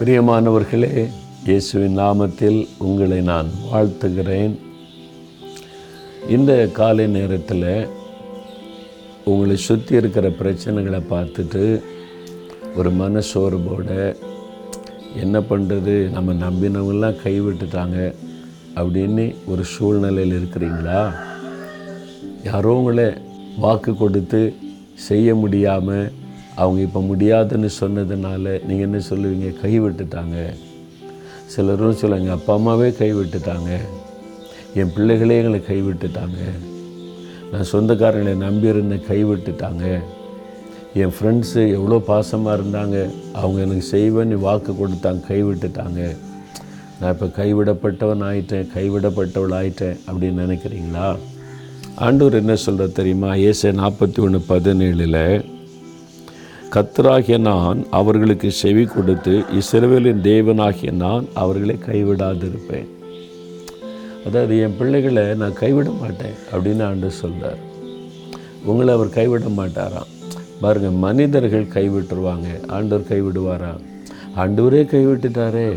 பிரியமானவர்களே இயேசுவின் நாமத்தில் உங்களை நான் வாழ்த்துகிறேன். இந்த காலை நேரத்தில் உங்களை சுற்றி இருக்கிற பிரச்சனைகளை பார்த்துட்டு ஒரு மனசோர்வோட என்ன பண்ணுறது நம்ம நம்பினவங்களாம் கைவிட்டுட்டாங்க அப்படின்னு ஒரு சூழ்நிலையில் இருக்கிறீங்களா? யாரோ உங்களை வாக்கு கொடுத்து செய்ய முடியாமல் அவங்க இப்போ முடியாதுன்னு சொன்னதுனால நீங்கள் என்ன சொல்லுவீங்க? கைவிட்டுட்டாங்க சிலரும் சொல்லுவாங்க எங்கள் அப்பா அம்மாவே கைவிட்டுட்டாங்க என் பிள்ளைகளே எங்களை கைவிட்டுட்டாங்க நான் சொந்தக்காரங்களை நம்பியிருந்த கைவிட்டுட்டாங்க என் ஃப்ரெண்ட்ஸு எவ்வளோ பாசமாக இருந்தாங்க. அவங்க எனக்கு செய்வேன்னு வாக்கு கொடுத்தாங்க கைவிட்டுட்டாங்க நான் இப்போ கைவிடப்பட்டவன் ஆயிட்டேன் கைவிடப்பட்டவள் ஆயிட்டேன் அப்படின்னு நினைக்கிறீங்களா? ஆண்டவர் என்ன சொல்கிற தெரியுமா? ஏசே நாற்பத்தி ஒன்று பதினேழில் கத்தராகிய நான் அவர்களுக்கு செவி கொடுத்து இஸ்ரவேலின் தேவனாகிய நான் அவர்களை கைவிடாதிருப்பேன். அதாவது என் பிள்ளைகளை நான் கைவிட மாட்டேன் அப்படின்னு ஆண்டு சொல்கிறார் உங்களை அவர் கைவிட மாட்டாராம். பாருங்கள் மனிதர்கள் கைவிட்டுருவாங்க. ஆண்டவர் கைவிடுவாராம் ஆண்டவரே கைவிட்டுட்டாரே.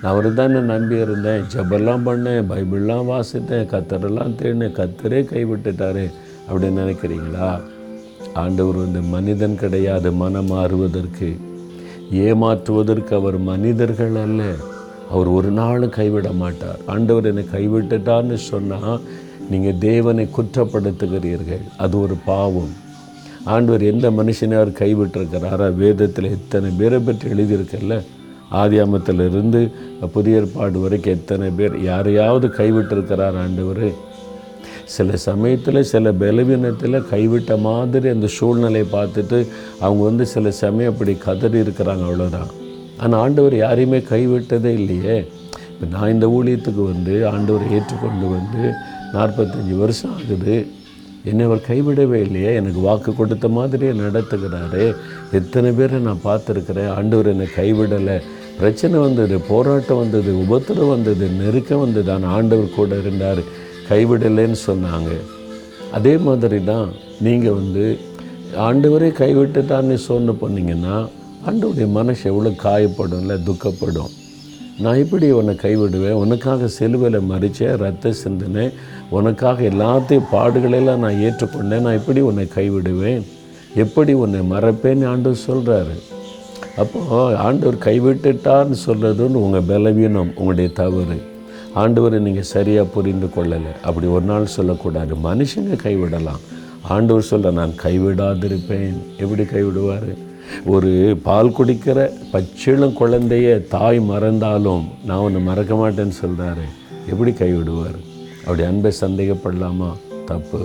நான் அவர் தான் நம்பி இருந்தேன். ஜபெல்லாம் பண்ணேன் பைபிள்லாம் வாசித்தேன் கத்தரெல்லாம் தேடினேன். கத்தரே கைவிட்டுட்டாரு அப்படின்னு நினைக்கிறீங்களா? ஆண்டவர் வந்து மனிதன் கிடையாது மனம் மாறுவதற்கு. ஏமாற்றுவதற்கு அவர் மனிதர்கள் அல்ல. அவர் ஒரு நாளும் கைவிட மாட்டார். ஆண்டவர் என்னை கைவிட்டுட்டார்னு சொன்னால் நீங்கள் தேவனை குற்றப்படுத்துகிறீர்கள். அது ஒரு பாவம். ஆண்டவர் எந்த மனுஷனை அவர் கைவிட்டிருக்கிறாரா? வேதத்தில் எத்தனை பேரை பற்றி எழுதியிருக்கல்ல? ஆதியாமத்திலிருந்து புதிய ஏற்பாடு வரைக்கும் எத்தனை பேர் யாரையாவது கைவிட்டிருக்கிறார் ஆண்டவர்? சில சமயத்தில் சில பலவீனத்தில் கைவிட்ட மாதிரி அந்த சூழ்நிலையை பார்த்துட்டு அவங்க வந்து சில சமயம் அப்படி கதறி இருக்கிறாங்க அவ்வளோதான் ஆனால் ஆண்டவர் யாரையுமே கைவிட்டதே இல்லையே. இப்போ நான் இந்த ஊழியத்துக்கு வந்து ஆண்டவரை ஏற்றுக்கொண்டு வந்து நாற்பத்தஞ்சு வருஷம் ஆகுது. என்னை அவர் கைவிடவே இல்லையே. எனக்கு வாக்கு கொடுத்த மாதிரியே நடத்துகிறாரு. எத்தனை பேரை நான் பார்த்துருக்குறேன்? ஆண்டவர் என்னை கைவிடலை. பிரச்சனை வந்தது போராட்டம் வந்தது உபத்திரம் வந்தது நெருக்கம் வந்தது. ஆனால் ஆண்டவர் கூட இருந்தார். கைவிடலைன்னு சொன்னாங்க. அதே மாதிரி தான் நீங்கள் வந்து ஆண்டவரே கைவிட்டுட்டான்னு சொன்ன பண்ணிங்கன்னா ஆண்டவருடைய மனசு எவ்வளோ காயப்படும்ல துக்கப்படும். நான் இப்படி உன்னை கைவிடுவேன் உனக்காக செலுவையில் மறித்தேன் ரத்த சிந்தினேன் உனக்காக எல்லாத்தையும் பாடுகளெல்லாம் நான் ஏற்றுக்கொண்டேன் நான் எப்படி உன்னை கைவிடுவேன். எப்படி உன்னை மறப்பேன்னு ஆண்டவர் சொல்கிறாரு அப்போது ஆண்டவர் கைவிட்டுட்டார்னு சொல்கிறதுன்னு உங்கள் பலவீனம் உங்களுடைய தவறு. ஆண்டவரை நீங்கள் சரியாக புரிந்து கொள்ளலை. அப்படி ஒரு நாள் சொல்லக்கூடாது. மனுஷங்க கைவிடலாம். ஆண்டவர் சொல்ல நான் கைவிடாதிருப்பேன். எப்படி கைவிடுவார்? ஒரு பால் குடிக்கிற பச்சிளம் குழந்தைய தாய் மறந்தாலும் நான் ஒன்று மறக்க மாட்டேன்னு சொல்கிறாரு எப்படி கைவிடுவார்? அப்படி அன்பை சந்தேகப்படலாமா? தப்பு.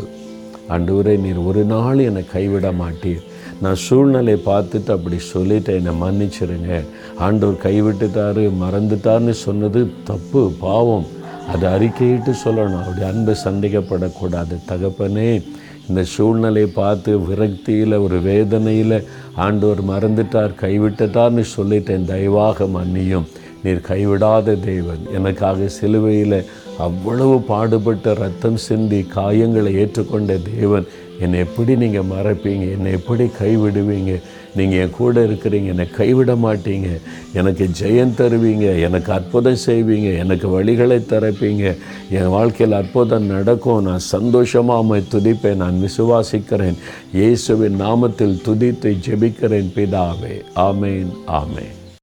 ஆண்டவரே நீர் ஒரு நாள் என்னை கைவிட மாட்டீர். நான் சூழ்நிலையை பார்த்துட்டு அப்படி சொல்லிட்டு என்னை மன்னிச்சிருங்க. ஆண்டவர் கைவிட்டுட்டாரு மறந்துட்டார்னு சொன்னது தப்பு பாவம். அதை அறிக்கையிட்டு சொல்லணும் அப்படி அன்பு சந்தேகப்படக்கூடாது தகப்பனே இந்த சூழ்நிலையை பார்த்து விரக்தியில் ஒரு வேதனையில் ஆண்டவர் மறந்துட்டார் கைவிட்டுட்டார்னு சொல்லிட்டேன். தயவாக மன்னியும். நீர் கைவிடாத தேவன். எனக்காக சிலுவையில் அவ்வளவு பாடுபட்ட ரத்தம் சிந்தி காயங்களை ஏற்றுக்கொண்ட தேவன். என்னை எப்படி நீங்கள் மறப்பீங்க? என்னை எப்படி கைவிடுவீங்க? நீங்கள் என் கூட இருக்கிறீங்க என்னை கைவிட மாட்டீங்க. எனக்கு ஜெயம் தருவீங்க எனக்கு அற்புதம் செய்வீங்க எனக்கு வழிகளை திறப்பீங்க என் வாழ்க்கையில் அற்புதம் நடக்கும். நான் சந்தோஷமாக அம்மை துதிப்பேன் நான் விசுவாசிக்கிறேன். இயேசுவின் நாமத்தில் துதித்து ஜெபிக்கிறேன் பிதாவே. ஆமேன் ஆமேன்.